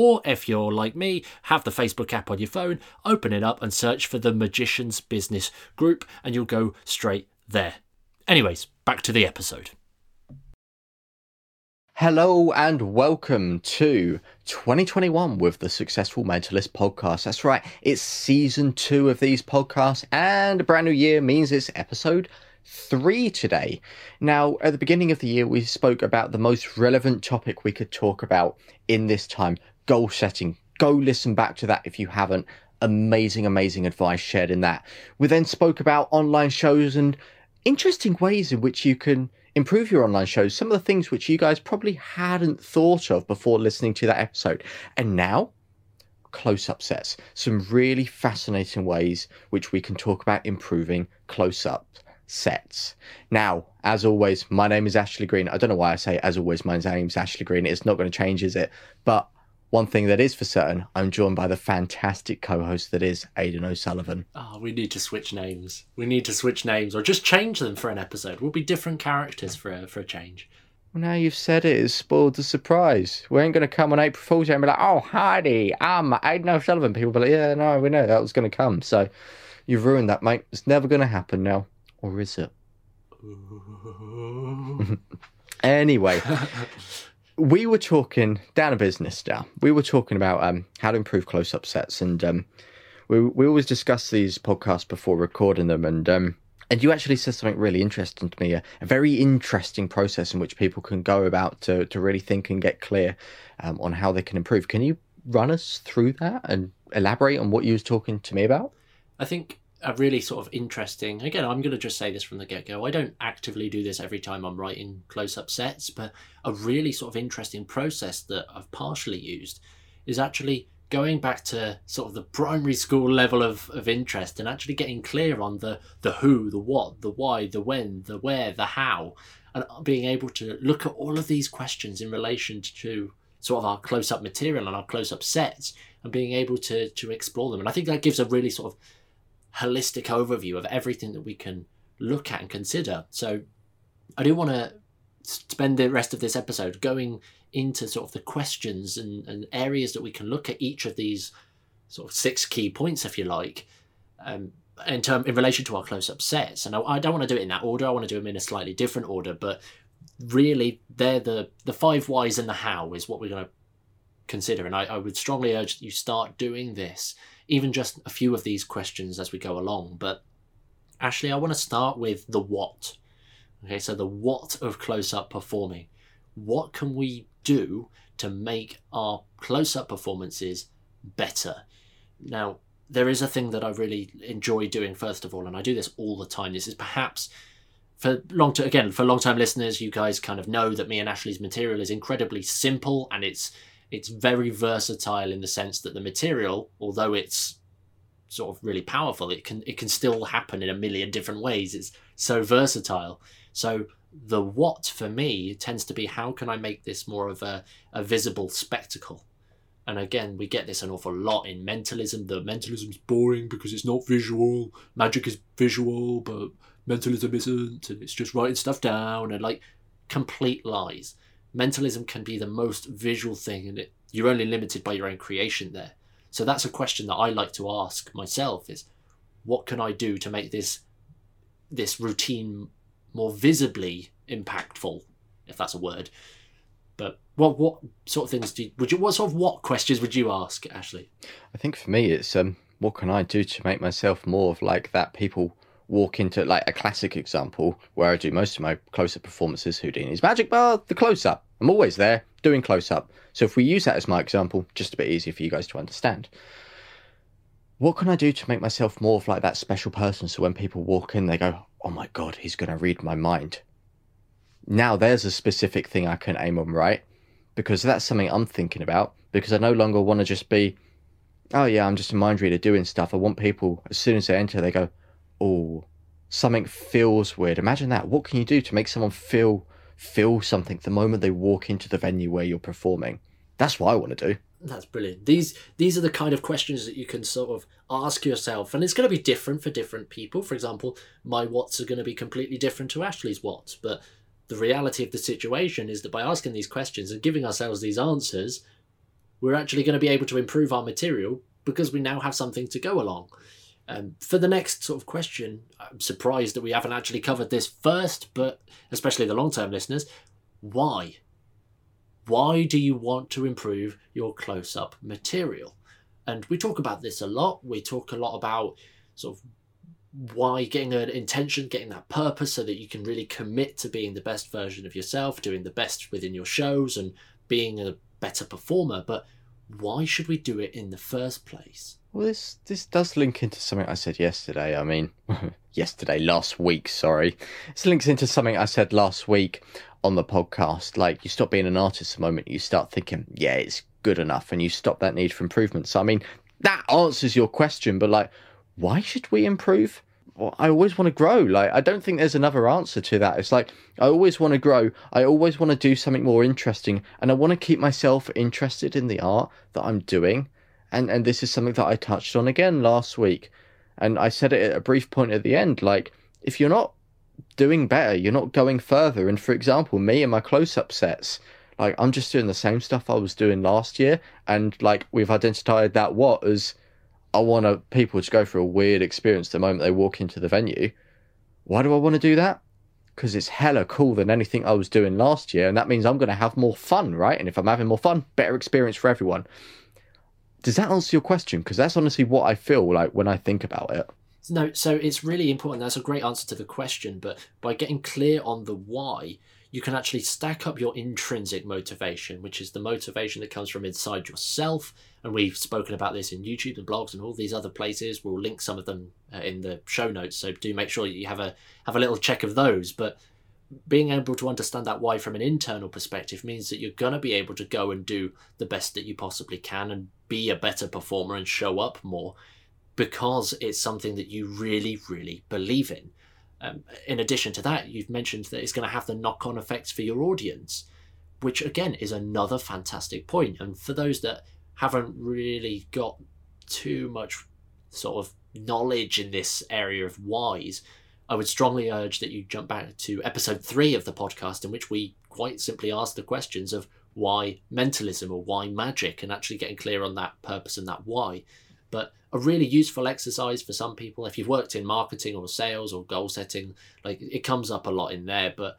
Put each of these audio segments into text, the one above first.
Or if you're like me, have the Facebook app on your phone, open it up and search for the Magician's Business Group, and you'll go straight there. Anyways, back to the episode. Hello and welcome to 2021 with the Successful Mentalist podcast. That's right, it's season two of these podcasts, and a brand new year means it's episode three today. Now, at the beginning of the year, we spoke about the most relevant topic we could talk about in this time goal setting. Go listen back to that if you haven't. Amazing, amazing advice shared in that. We then spoke about online shows and interesting ways in which you can improve your online shows. Some of the things which you guys probably hadn't thought of before listening to that episode. And now, close up sets. Some really fascinating ways which we can talk about improving close up sets. Now, as always, my name is Ashley Green. I don't know why I say as always, my name is Ashley Green. It's not going to change, is it? But one thing that is for certain, I'm joined by the fantastic co-host that is Aidan O'Sullivan. Oh, we need to switch names. We need to switch names, or just change them for an episode. We'll be different characters for a, for a change. Well, now you've said it, it's spoiled the surprise. We ain't going to come on April Fool's Day and be like, oh, Heidi, I'm Aidan O'Sullivan. People be like, yeah, no, we know that was going to come. So you've ruined that, mate. It's never going to happen now. Or is it? anyway, we were talking down a business now. We were talking about um, how to improve close up sets, and um, we we always discuss these podcasts before recording them, and um, and you actually said something really interesting to me, a, a, very interesting process in which people can go about to to really think and get clear um, on how they can improve. Can you run us through that and elaborate on what you was talking to me about? I think a really sort of interesting again i'm going to just say this from the get-go i don't actively do this every time i'm writing close-up sets but a really sort of interesting process that i've partially used is actually going back to sort of the primary school level of, of interest and actually getting clear on the the who the what the why the when the where the how and being able to look at all of these questions in relation to sort of our close-up material and our close-up sets and being able to to explore them. And i think that gives a really sort of holistic overview of everything that we can look at and consider. So I do want to spend the rest of this episode going into sort of the questions and, and areas that we can look at each of these sort of six key points, if you like, um, in term in relation to our close-up sets. And I, I don't want to do it in that order. I want to do them in a slightly different order, but really, they're the the five whys and the how is what we're going to consider. And I, I would strongly urge that you start doing this even just a few of these questions as we go along. But Ashley, I want to start with the what. Okay, so the what of close up performing. What can we do to make our close up performances better? Now, there is a thing that I really enjoy doing, first of all, and I do this all the time. This is perhaps for long term again for long time listeners you guys kind of know that me and ashley's material is incredibly simple and it's it's very versatile in the sense that the material, although it's sort of really powerful, it can it can still happen in a million different ways. It's so versatile. So the what for me tends to be how can I make this more of a, a visible spectacle? And again, we get this an awful lot in mentalism. The mentalism's boring because it's not visual. Magic is visual, but mentalism isn't, and it's just writing stuff down and like complete lies mentalism can be the most visual thing and it, you're only limited by your own creation there. So that's a question that i like to ask myself is what can i do to make this this routine more visibly impactful if that's a word? But what what sort of things do you, would you what sort of what questions would you ask ashley? I think for me it's um what can i do to make myself more of like that people walk into like a classic example where I do most of my close up performances, Houdini's Magic Bar, the close up. I'm always there doing close up. So if we use that as my example, just a bit easier for you guys to understand. What can I do to make myself more of like that special person so when people walk in, they go, oh my God, he's going to read my mind? Now there's a specific thing I can aim on, right? Because that's something I'm thinking about because I no longer want to just be oh yeah, I'm just a mind reader doing stuff. I want people as soon as they enter, they go, oh, something feels weird. Imagine that. What can you do to make someone feel feel something the moment they walk into the venue where you're performing? That's what I want to do. That's brilliant. These these are the kind of questions that you can sort of ask yourself, and it's going to be different for different people. For example, my what's are going to be completely different to Ashley's what's, but the reality of the situation is that by asking these questions and giving ourselves these answers, we're actually going to be able to improve our material because we now have something to go along. Um, for the next sort of question, I'm surprised that we haven't actually covered this first, but especially the long term listeners, why? Why do you want to improve your close up material? And we talk about this a lot. We talk a lot about sort of why getting an intention, getting that purpose so that you can really commit to being the best version of yourself, doing the best within your shows, and being a better performer. But why should we do it in the first place? Well, this this does link into something I said yesterday. I mean, yesterday, last week. Sorry, this links into something I said last week on the podcast. Like, you stop being an artist the moment you start thinking, yeah, it's good enough, and you stop that need for improvement. So, I mean, that answers your question, but like, why should we improve? Well, I always want to grow. Like, I don't think there's another answer to that. It's like, I always want to grow. I always want to do something more interesting, and I want to keep myself interested in the art that I'm doing. And, and this is something that I touched on again last week. And I said it at a brief point at the end. Like, if you're not doing better. You're not going further. And for example, me and my close up sets, like I'm just doing the same stuff I was doing last year. And like we've identified that what as I want people to go through a weird experience the moment they walk into the venue. Why do I want to do that? Because it's hella cool than anything I was doing last year. And that means I'm going to have more fun, right? And if I'm having more fun, better experience for everyone. Does that answer your question? Because that's honestly what I feel like when I think about it. No, so it's really important. That's a great answer to the question, but by getting clear on the why, you can actually stack up your intrinsic motivation, which is the motivation that comes from inside yourself. And we've spoken about this in YouTube and blogs and all these other places. We'll link some of them uh, in the show notes, so do make sure you have a have a little check of those. But being able to understand that why from an internal perspective means that you're going to be able to go and do the best that you possibly can and be a better performer and show up more because it's something that you really, really believe in. Um, in addition to that, you've mentioned that it's going to have the knock on effects for your audience, which again is another fantastic point. And for those that haven't really got too much sort of knowledge in this area of whys, I would strongly urge that you jump back to episode three of the podcast, in which we quite simply ask the questions of why mentalism or why magic and actually getting clear on that purpose and that why. But a really useful exercise for some people, if you've worked in marketing or sales or goal setting, like it comes up a lot in there. But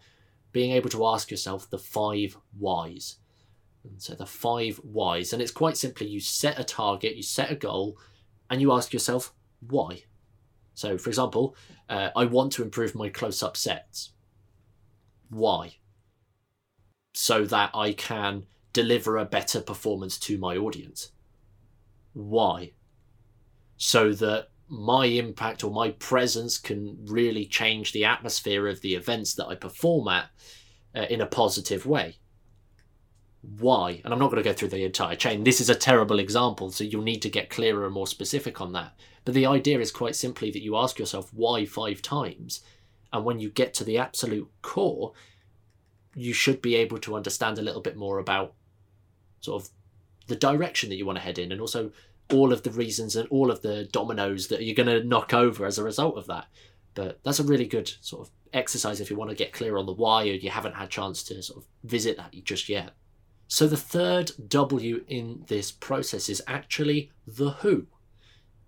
being able to ask yourself the five whys. And so the five whys, and it's quite simply you set a target, you set a goal, and you ask yourself why. So, for example, uh, I want to improve my close up sets. Why? So that I can deliver a better performance to my audience. Why? so that my impact or my presence can really change the atmosphere of the events that I perform at uh, in a positive way. Why? And I'm not going to go through the entire chain. This is a terrible example, so you'll need to get clearer and more specific on that. But the idea is quite simply that you ask yourself why five times, and when you get to the absolute core, you should be able to understand a little bit more about sort of the direction that you want to head in and also all of the reasons and all of the dominoes that you're going to knock over as a result of that. But that's a really good sort of exercise if you want to get clear on the why or you haven't had chance to sort of visit that just yet. So the third W in this process is actually the who.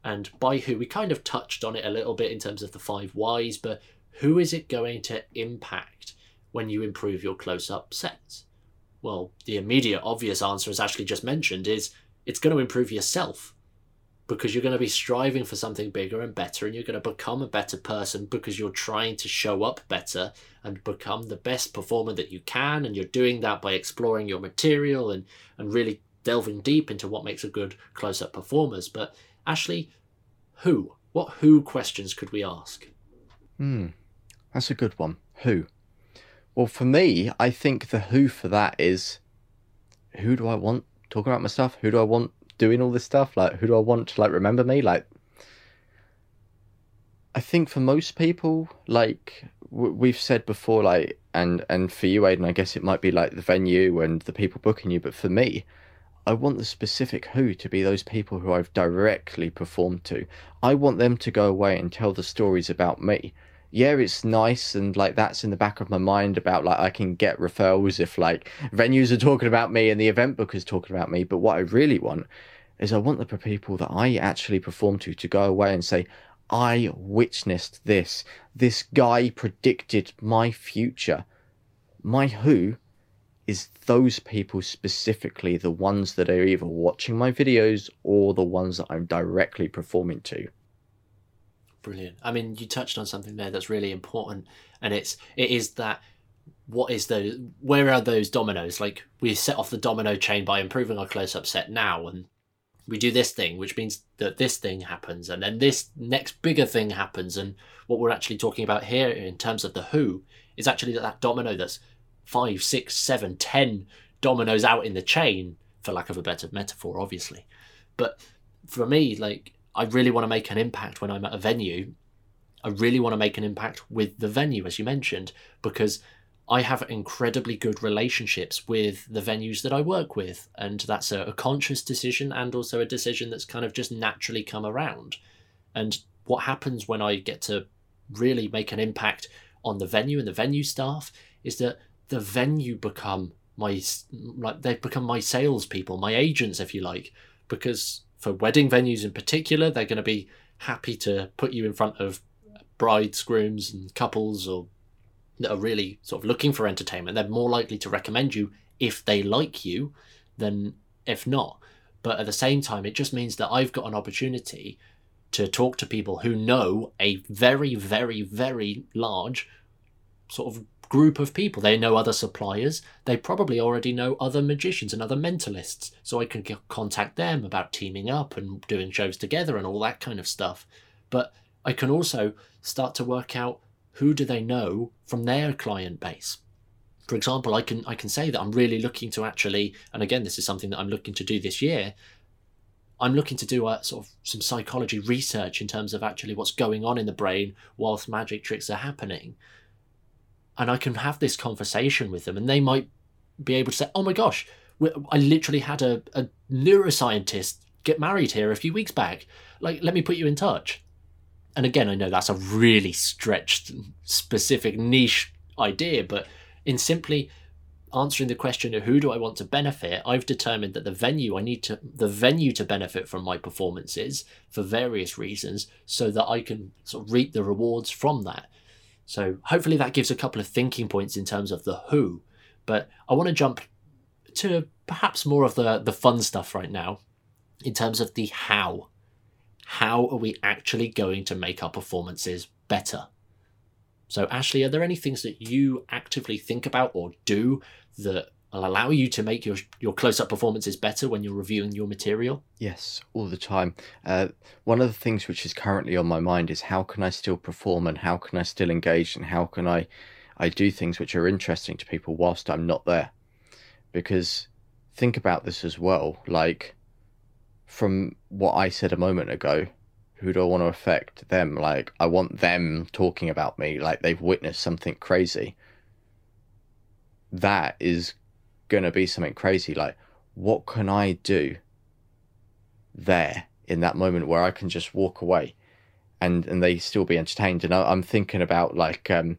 And by who, we kind of touched on it a little bit in terms of the five whys, but who is it going to impact when you improve your close up sets? Well, the immediate obvious answer, as Ashley just mentioned, is it's going to improve yourself because you're going to be striving for something bigger and better and you're going to become a better person because you're trying to show up better and become the best performer that you can and you're doing that by exploring your material and and really delving deep into what makes a good close-up performers. But ashley who? What who questions could we ask? Hmm. That's a good one. Who? Well for me i think the who for that is who do i want? Talking about my stuff. Who do I want doing all this stuff? Like, who do I want to like remember me? Like, I think for most people, like w- we've said before, like, and and for you, Aidan, I guess it might be like the venue and the people booking you. But for me, I want the specific who to be those people who I've directly performed to. I want them to go away and tell the stories about me. Yeah, it's nice and like that's in the back of my mind about like I can get referrals if like venues are talking about me and the event bookers talking about me. But what I really want is I want the people that I actually perform to to go away and say, I witnessed this. This guy predicted my future. My who is those people specifically the ones that are either watching my videos or the ones that I'm directly performing to. Brilliant. I mean, you touched on something there that's really important, and it's it is that what is those where are those dominoes? Like we set off the domino chain by improving our close up set now, and we do this thing, which means that this thing happens, and then this next bigger thing happens, and what we're actually talking about here in terms of the who is actually that, that domino that's five, six, seven, ten dominoes out in the chain, for lack of a better metaphor, obviously. But for me, like I really want to make an impact when I'm at a venue. I really want to make an impact with the venue, as you mentioned, because I have incredibly good relationships with the venues that I work with. And that's a, a, conscious decision and also a decision that's kind of just naturally come around. And what happens when I get to really make an impact on the venue and the venue staff is that the venue become my like they've become my salespeople, my agents, if you like, because for wedding venues in particular, they're going to be happy to put you in front of brides, grooms, and couples or that are really sort of looking for entertainment. They're more likely to recommend you if they like you than if not. But at the same time, it just means that I've got an opportunity to talk to people who know a very, very, very large sort of group of people. They know other suppliers. They probably already know other magicians and other mentalists. So I can contact them about teaming up and doing shows together and all that kind of stuff. But I can also start to work out who do they know from their client base. For example, I can I can say that I'm really looking to actually, and again, this is something that I'm looking to do this year. I'm looking to do a sort of some psychology research in terms of actually what's going on in the brain whilst magic tricks are happening and I can have this conversation with them, and they might be able to say, "Oh my gosh, I literally had a, a neuroscientist get married here a few weeks back. Like, let me put you in touch." And again, I know that's a really stretched, specific, niche idea, but in simply answering the question of who do I want to benefit, I've determined that the venue I need to the venue to benefit from my performances for various reasons, so that I can sort of reap the rewards from that. So hopefully that gives a couple of thinking points in terms of the who. But I want to jump to perhaps more of the, the fun stuff right now in terms of the how. How are we actually going to make our performances better? So, Ashley, are there any things that you actively think about or do that will allow you to make your your close up performances better when you're reviewing your material? Yes, all the time. Uh, one of the things which is currently on my mind is how can I still perform and how can I still engage and how can I I do things which are interesting to people whilst I'm not there. Because think about this as well, like from what I said a moment ago, who do I want to affect? Them. Like I want them talking about me like they've witnessed something crazy. That is going to be something crazy. Like, what can I do there in that moment where I can just walk away and, and they still be entertained? And I, am thinking about like um,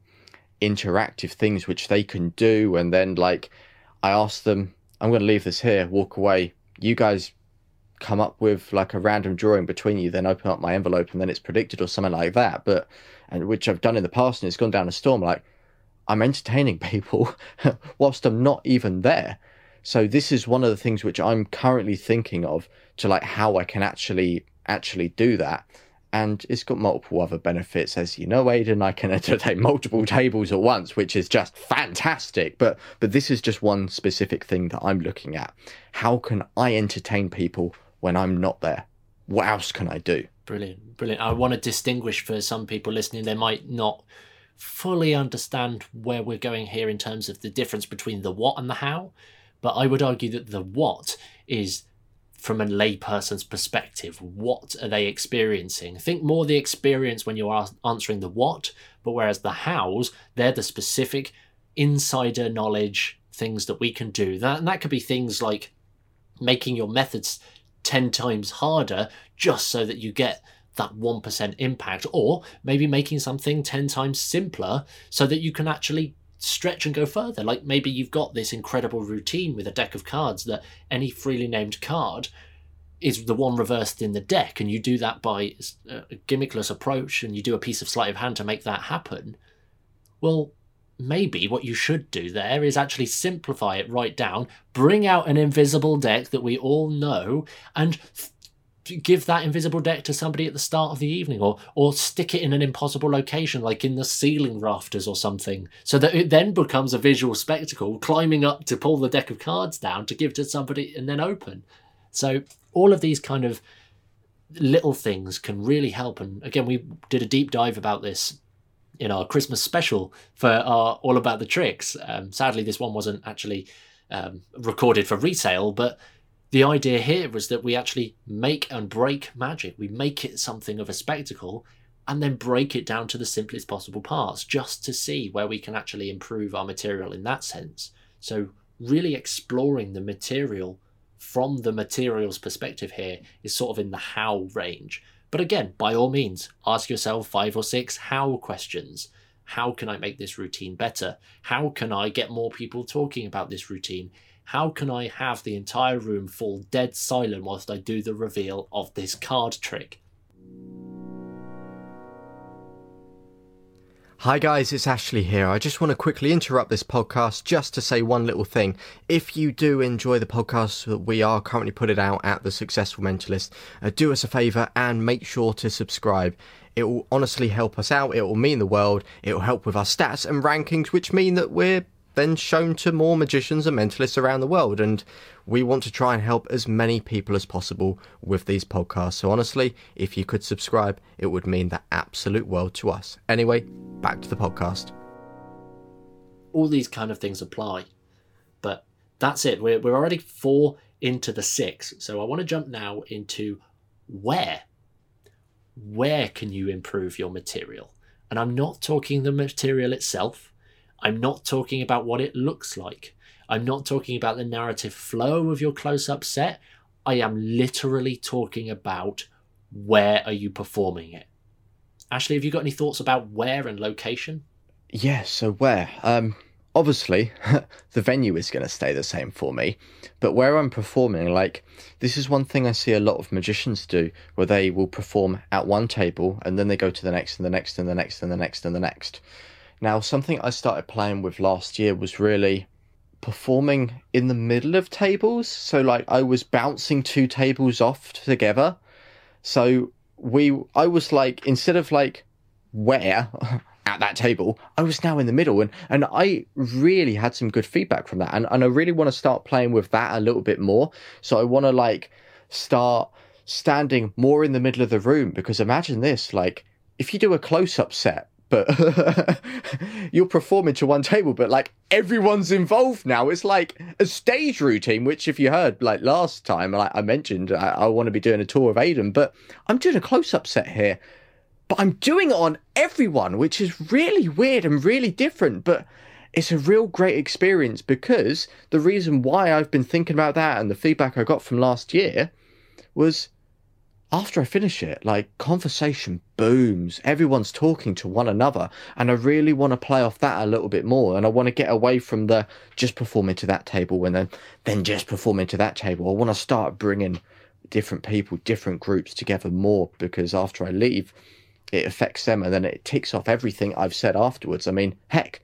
interactive things which they can do. And then, like, I ask them, I'm going to leave this here, walk away. You guys come up with like a random drawing between you, then open up my envelope and then it's predicted or something like that. But, and which I've done in the past and it's gone down a storm. Like, I'm entertaining people whilst I'm not even there. So this is one of the things which I'm currently thinking of to like how I can actually actually do that. And it's got multiple other benefits, as you know, Aidan. I can entertain multiple tables at once, which is just fantastic. But but this is just one specific thing that I'm looking at. How can I entertain people when I'm not there? What else can I do? Brilliant, brilliant. I want to distinguish for some people listening, they might not fully understand where we're going here in terms of the difference between the what and the how, but I would argue that the what is from a layperson's perspective. What are they experiencing? Think more the experience when you're answering the what, but whereas the hows, they're the specific insider knowledge things that we can do. That, and that could be things like making your methods 10 times harder just so that you get that 1% impact, or maybe making something 10 times simpler so that you can actually stretch and go further. Like maybe you've got this incredible routine with a deck of cards that any freely named card is the one reversed in the deck, and you do that by uh, a gimmickless approach and you do a piece of sleight of hand to make that happen. Well, maybe what you should do there is actually simplify it right down, bring out an invisible deck that we all know, and give that invisible deck to somebody at the start of the evening or or stick it in an impossible location like in the ceiling rafters or something so that it then becomes a visual spectacle climbing up to pull the deck of cards down to give to somebody and then open. So all of these kind of little things can really help and again we did a deep dive about this in our christmas special for our all about the tricks. Um, sadly this one wasn't actually um, recorded for resale but the idea here was that we actually make and break magic. We make it something of a spectacle and then break it down to the simplest possible parts just to see where we can actually improve our material in that sense. So, really exploring the material from the material's perspective here is sort of in the how range. But again, by all means, ask yourself five or six how questions. How can I make this routine better? How can I get more people talking about this routine? How can I have the entire room fall dead silent whilst I do the reveal of this card trick? Hi guys, it's Ashley here. I just want to quickly interrupt this podcast just to say one little thing. If you do enjoy the podcast that we are currently putting out at The Successful Mentalist, uh, do us a favour and make sure to subscribe. It will honestly help us out, it will mean the world, it will help with our stats and rankings, which mean that we're then shown to more magicians and mentalists around the world. And we want to try and help as many people as possible with these podcasts. So, honestly, if you could subscribe, it would mean the absolute world to us. Anyway, back to the podcast. All these kind of things apply. But that's it. We're, we're already four into the six. So, I want to jump now into where. Where can you improve your material? And I'm not talking the material itself. I'm not talking about what it looks like. I'm not talking about the narrative flow of your close up set. I am literally talking about where are you performing it. Ashley, have you got any thoughts about where and location? Yes, yeah, so where? Um, obviously, the venue is going to stay the same for me, but where I'm performing, like, this is one thing I see a lot of magicians do, where they will perform at one table and then they go to the next and the next and the next and the next and the next. Now, something I started playing with last year was really performing in the middle of tables. So, like, I was bouncing two tables off together. So, we, I was like, instead of like, where at that table, I was now in the middle. And, and I really had some good feedback from that. And, and I really want to start playing with that a little bit more. So, I want to like start standing more in the middle of the room because imagine this like, if you do a close up set but you're performing to one table, but like everyone's involved now. It's like a stage routine, which if you heard like last time, like I mentioned, I, I want to be doing a tour of Aidan, but I'm doing a close up set here, but I'm doing it on everyone, which is really weird and really different, but it's a real great experience because the reason why I've been thinking about that and the feedback I got from last year was after I finish it, like conversation booms. Everyone's talking to one another. And I really want to play off that a little bit more. And I want to get away from the just performing to that table and then, then just performing to that table. I want to start bringing different people, different groups together more because after I leave, it affects them and then it ticks off everything I've said afterwards. I mean, heck,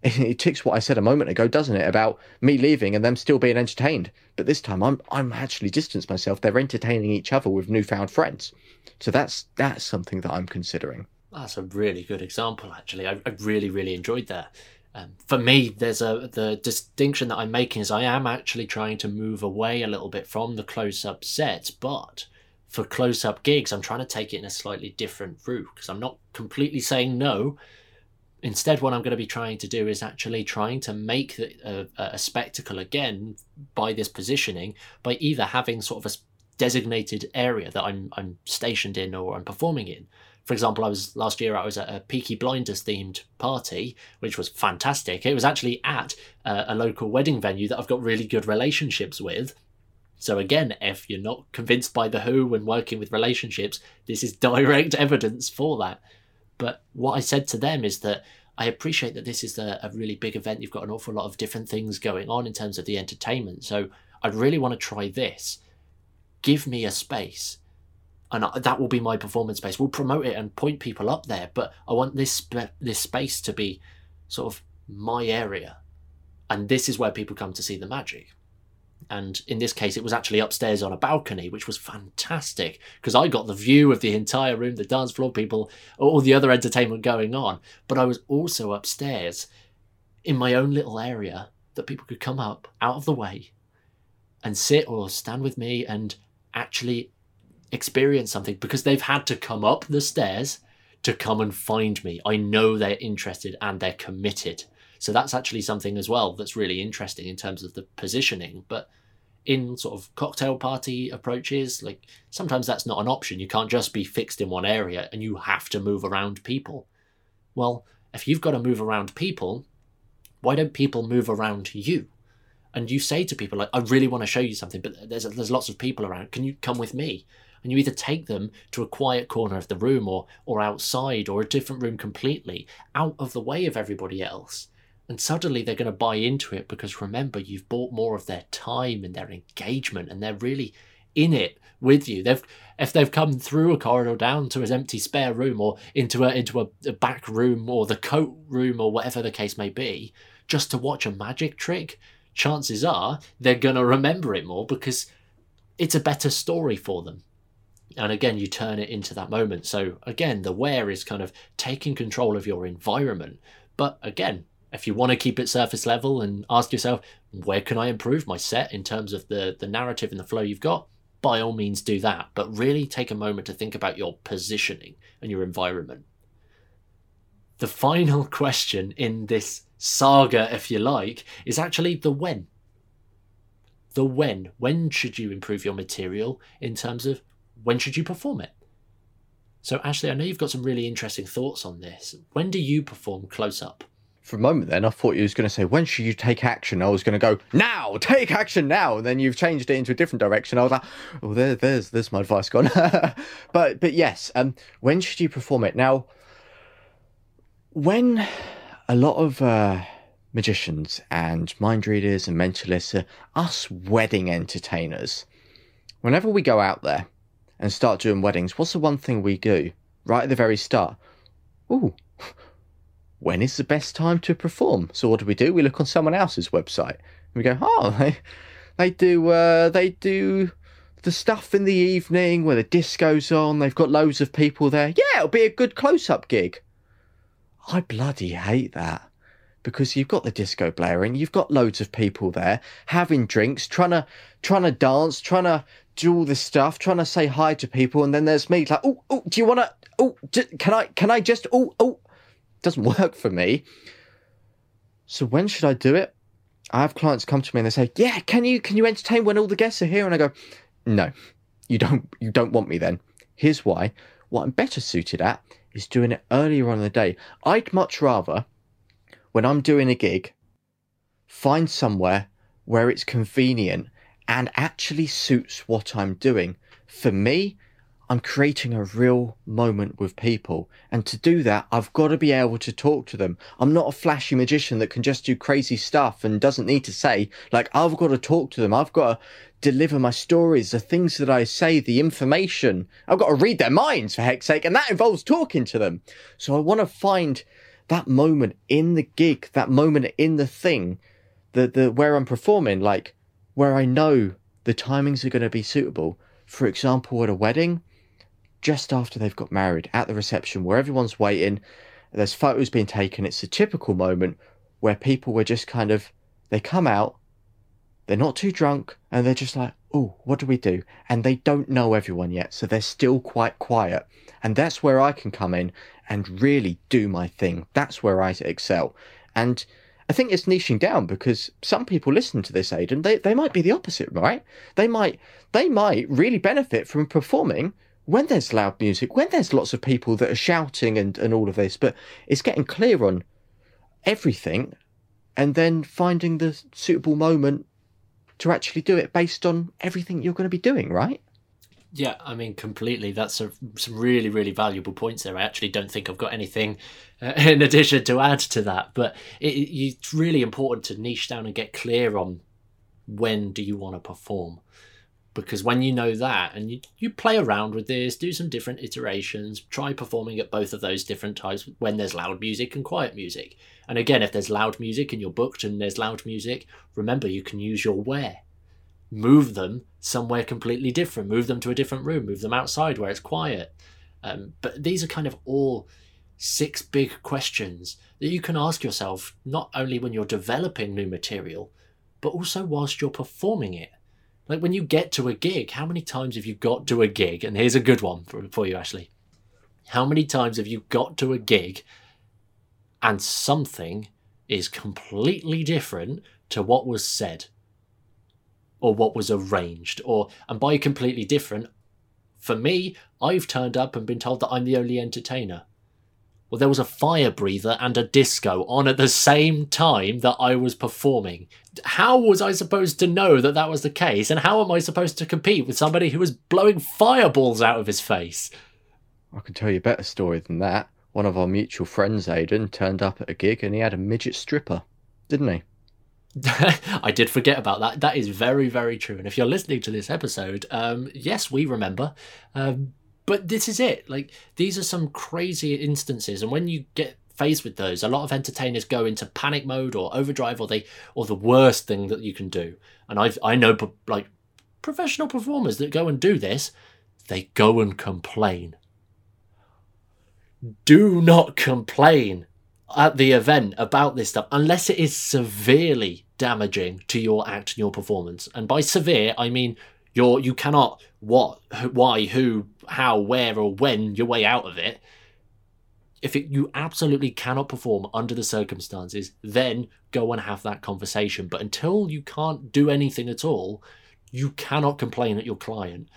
it ticks what I said a moment ago, doesn't it? About me leaving and them still being entertained. But this time I'm I'm actually distanced myself. They're entertaining each other with newfound friends. So that's that's something that I'm considering. That's a really good example, actually. I, I really, really enjoyed that. Um, for me, there's a the distinction that I'm making is I am actually trying to move away a little bit from the close-up sets, but for close-up gigs, I'm trying to take it in a slightly different route because I'm not completely saying no, instead what i'm going to be trying to do is actually trying to make a, a, spectacle again by this positioning by either having sort of a designated area that I'm I'm stationed in or I'm performing in. For example, I was last year I was at a Peaky Blinders themed party, which was fantastic. It was actually at uh, a local wedding venue that I've got really good relationships with. So again, if you're not convinced by the Who when working with relationships, this is direct evidence for that. But what I said to them is that I appreciate that this is a, a really big event. You've got an awful lot of different things going on in terms of the entertainment. So I'd really want to try this. Give me a space and that will be my performance space. We'll promote it and point people up there, but I want this this space to be sort of my area, and this is where people come to see the magic. And in this case, it was actually upstairs on a balcony, which was fantastic because I got the view of the entire room, the dance floor, people, all the other entertainment going on. But I was also upstairs in my own little area that people could come up out of the way and sit or stand with me and actually experience something because they've had to come up the stairs to come and find me. I know they're interested and they're committed. So that's actually something as well that's really interesting in terms of the positioning. But in sort of cocktail party approaches, like sometimes that's not an option. You can't just be fixed in one area and you have to move around people. Well, if you've got to move around people, why don't people move around you? And you say to people like, "I really want to show you something, but there's there's lots of people around. Can you come with me?" and you either take them to a quiet corner of the room or or outside or a different room completely out of the way of everybody else and suddenly they're going to buy into it because remember you've bought more of their time and their engagement and they're really in it with you. They've if they've come through a corridor down to an empty spare room or into a into a, a back room or the coat room or whatever the case may be just to watch a magic trick chances are they're going to remember it more because it's a better story for them. And again you turn it into that moment. So again the where is kind of taking control of your environment. But again if you want to keep it surface level and ask yourself where can i improve my set in terms of the the narrative and the flow you've got by all means do that but really take a moment to think about your positioning and your environment the final question in this saga if you like is actually the when the when when should you improve your material in terms of when should you perform it? So, Ashley, I know you've got some really interesting thoughts on this. When do you perform close up? For a moment, then I thought you was going to say, "When should you take action?" I was going to go, "Now, take action now!" And then you've changed it into a different direction. I was like, "Oh, there, there's, there's my advice gone." but, but yes, um, when should you perform it? Now, when a lot of uh, magicians and mind readers and mentalists are us wedding entertainers, whenever we go out there, and start doing weddings, what's the one thing we do right at the very start? Ooh, when is the best time to perform? So what do we do? We look on someone else's website. And we go, oh, they, they do uh, they do the stuff in the evening where the disco's on. They've got loads of people there. Yeah, it'll be a good close-up gig. I bloody hate that because you've got the disco blaring, you've got loads of people there having drinks, trying to trying to dance, trying to do all this stuff, trying to say hi to people, and then there's me like, oh, oh, do you want to? Oh, can I? Can I just? Oh, oh, doesn't work for me. So when should I do it? I have clients come to me and they say, "Yeah, can you can you entertain when all the guests are here?" And I go, "No, you don't. You don't want me then. Here's why. What I'm better suited at is doing it earlier on in the day. I'd much rather, when I'm doing a gig, find somewhere where it's convenient and actually suits what I'm doing. For me, I'm creating a real moment with people. And to do that, I've got to be able to talk to them. I'm not a flashy magician that can just do crazy stuff and doesn't need to say, like, I've got to talk to them. I've got to deliver my stories, the things that I say, the information. I've got to read their minds for heck's sake. And that involves talking to them. So I want to find that moment in the gig, that moment in the thing, the, the, where I'm performing, like, where I know the timings are going to be suitable. For example, at a wedding, just after they've got married, at the reception where everyone's waiting, there's photos being taken. It's a typical moment where people were just kind of, they come out, they're not too drunk, and they're just like, oh, what do we do? And they don't know everyone yet, so they're still quite quiet. And that's where I can come in and really do my thing. That's where I excel. And I think it's niching down because some people listen to this, Aidan, they, they might be the opposite, right? They might they might really benefit from performing when there's loud music, when there's lots of people that are shouting and, and all of this, but it's getting clear on everything and then finding the suitable moment to actually do it based on everything you're going to be doing, right? Yeah, I mean, completely. That's a, some really, really valuable points there. I actually don't think I've got anything uh, in addition to add to that, but it, it's really important to niche down and get clear on when do you want to perform. Because when you know that and you, you play around with this, do some different iterations, try performing at both of those different times when there's loud music and quiet music. And again, if there's loud music and you're booked and there's loud music, remember you can use your where move them somewhere completely different, move them to a different room, move them outside where it's quiet. Um, but these are kind of all six big questions that you can ask yourself not only when you're developing new material, but also whilst you're performing it. Like when you get to a gig, how many times have you got to a gig? And here's a good one for, for you, Ashley. How many times have you got to a gig and something is completely different to what was said? or what was arranged or and by completely different for me i've turned up and been told that i'm the only entertainer well there was a fire breather and a disco on at the same time that i was performing how was i supposed to know that that was the case and how am i supposed to compete with somebody who was blowing fireballs out of his face i can tell you a better story than that one of our mutual friends aidan turned up at a gig and he had a midget stripper didn't he I did forget about that. That is very, very true. And if you're listening to this episode, um, yes, we remember. Um, but this is it. Like these are some crazy instances, and when you get faced with those, a lot of entertainers go into panic mode or overdrive, or they, or the worst thing that you can do. And I've I know like professional performers that go and do this, they go and complain. Do not complain at the event about this stuff unless it is severely damaging to your act and your performance. And by severe, I mean you're you cannot what, why, who, how, where, or when your way out of it. If it, you absolutely cannot perform under the circumstances, then go and have that conversation. But until you can't do anything at all, you cannot complain at your client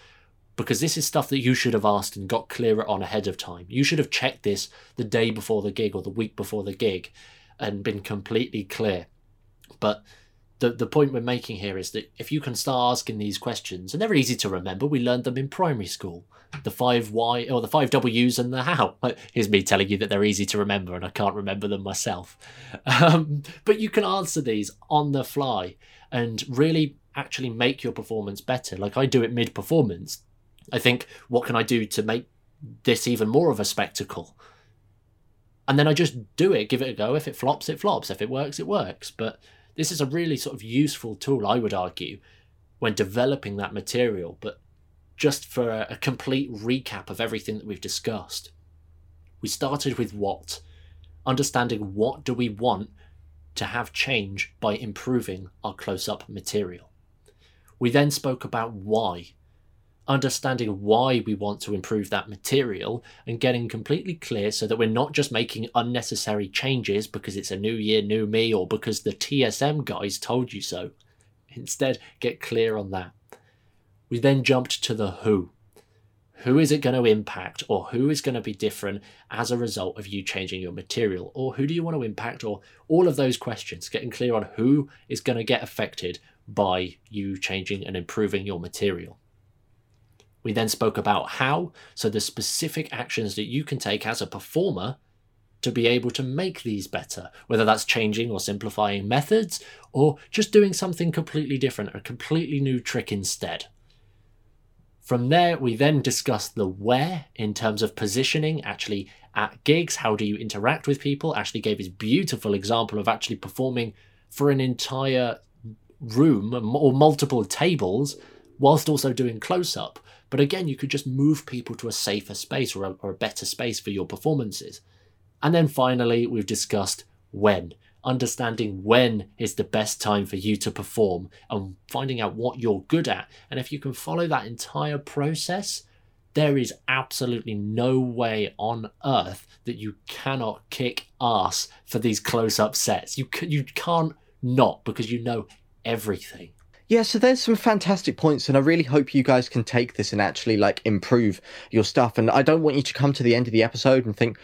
because this is stuff that you should have asked and got clearer on ahead of time. You should have checked this the day before the gig or the week before the gig and been completely clear. But the, the point we're making here is that if you can start asking these questions, and they're easy to remember, we learned them in primary school. The five why or the five W's and the how. Here's me telling you that they're easy to remember and I can't remember them myself. Um, but you can answer these on the fly and really actually make your performance better. Like I do it mid performance I think, what can I do to make this even more of a spectacle? And then I just do it, give it a go. If it flops, it flops. If it works, it works. But this is a really sort of useful tool, I would argue, when developing that material. But just for a, a complete recap of everything that we've discussed, we started with what, understanding what do we want to have change by improving our close up material. We then spoke about why understanding why we want to improve that material and getting completely clear so that we're not just making unnecessary changes because it's a new year, new me, or because the TSM guys told you so. Instead, get clear on that. We then jumped to the who. Who is it going to impact, or who is going to be different as a result of you changing your material, or who do you want to impact, or all of those questions, getting clear on who is going to get affected by you changing and improving your material. We then spoke about how, so the specific actions that you can take as a performer to be able to make these better, whether that's changing or simplifying methods or just doing something completely different, a completely new trick instead. From there, we then discussed the where in terms of positioning, actually at gigs, how do you interact with people? Ashley gave his beautiful example of actually performing for an entire room or multiple tables whilst also doing close up. But again, you could just move people to a safer space or a, or a better space for your performances. And then finally, we've discussed when. Understanding when is the best time for you to perform and finding out what you're good at. And if you can follow that entire process, there is absolutely no way on earth that you cannot kick ass for these close up sets. You, you can't not because you know everything. Yeah, so there's some fantastic points, and I really hope you guys can take this and actually like improve your stuff. And I don't want you to come to the end of the episode and think,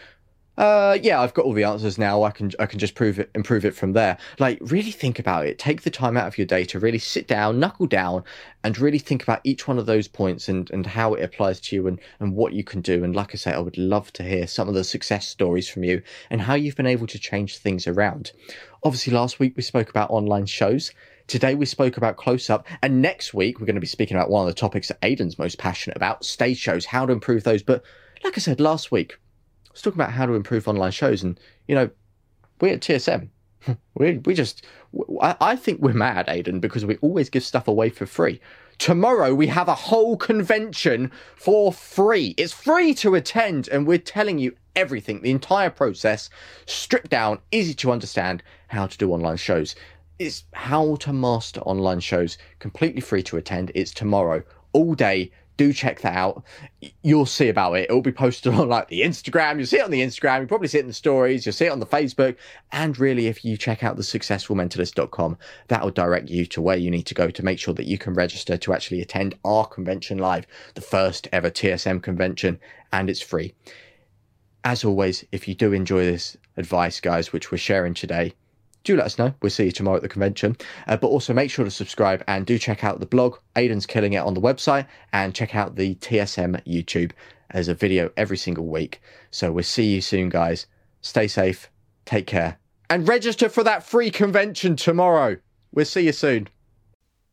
uh, yeah, I've got all the answers now. I can I can just prove it, improve it from there. Like, really think about it. Take the time out of your day to really sit down, knuckle down, and really think about each one of those points and and how it applies to you and and what you can do. And like I say, I would love to hear some of the success stories from you and how you've been able to change things around. Obviously, last week we spoke about online shows. Today we spoke about close up, and next week we're going to be speaking about one of the topics that Aidan's most passionate about stage shows, how to improve those. But like I said last week, I was talking about how to improve online shows, and you know, we're at TSM, we we just, I, I think we're mad, Aidan, because we always give stuff away for free. Tomorrow we have a whole convention for free. It's free to attend, and we're telling you everything, the entire process, stripped down, easy to understand, how to do online shows. It's how to master online shows, completely free to attend. It's tomorrow, all day. Do check that out. You'll see about it. It'll be posted on like the Instagram. You'll see it on the Instagram. You'll probably see it in the stories. You'll see it on the Facebook. And really, if you check out the successfulmentalist.com, that'll direct you to where you need to go to make sure that you can register to actually attend our convention live, the first ever TSM convention, and it's free. As always, if you do enjoy this advice, guys, which we're sharing today, do let us know. We'll see you tomorrow at the convention. Uh, but also make sure to subscribe and do check out the blog. Aidan's killing it on the website and check out the TSM YouTube as a video every single week. So we'll see you soon, guys. Stay safe, take care, and register for that free convention tomorrow. We'll see you soon.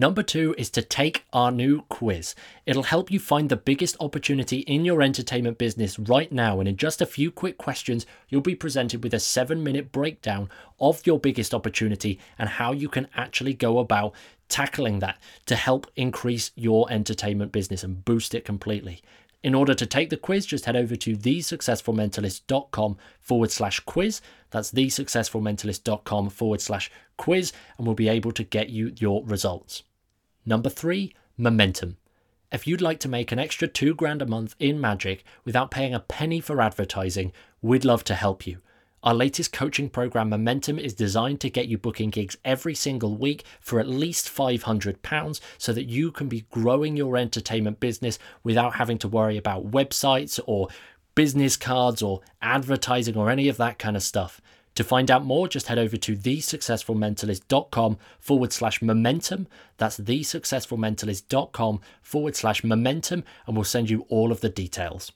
Number two is to take our new quiz. It'll help you find the biggest opportunity in your entertainment business right now. And in just a few quick questions, you'll be presented with a seven minute breakdown of your biggest opportunity and how you can actually go about tackling that to help increase your entertainment business and boost it completely. In order to take the quiz, just head over to thesuccessfulmentalist.com forward slash quiz. That's thesuccessfulmentalist.com forward slash quiz, and we'll be able to get you your results. Number three, momentum. If you'd like to make an extra two grand a month in magic without paying a penny for advertising, we'd love to help you. Our latest coaching program, Momentum, is designed to get you booking gigs every single week for at least £500 so that you can be growing your entertainment business without having to worry about websites or business cards or advertising or any of that kind of stuff. To find out more, just head over to thesuccessfulmentalist.com forward slash momentum. That's thesuccessfulmentalist.com forward slash momentum, and we'll send you all of the details.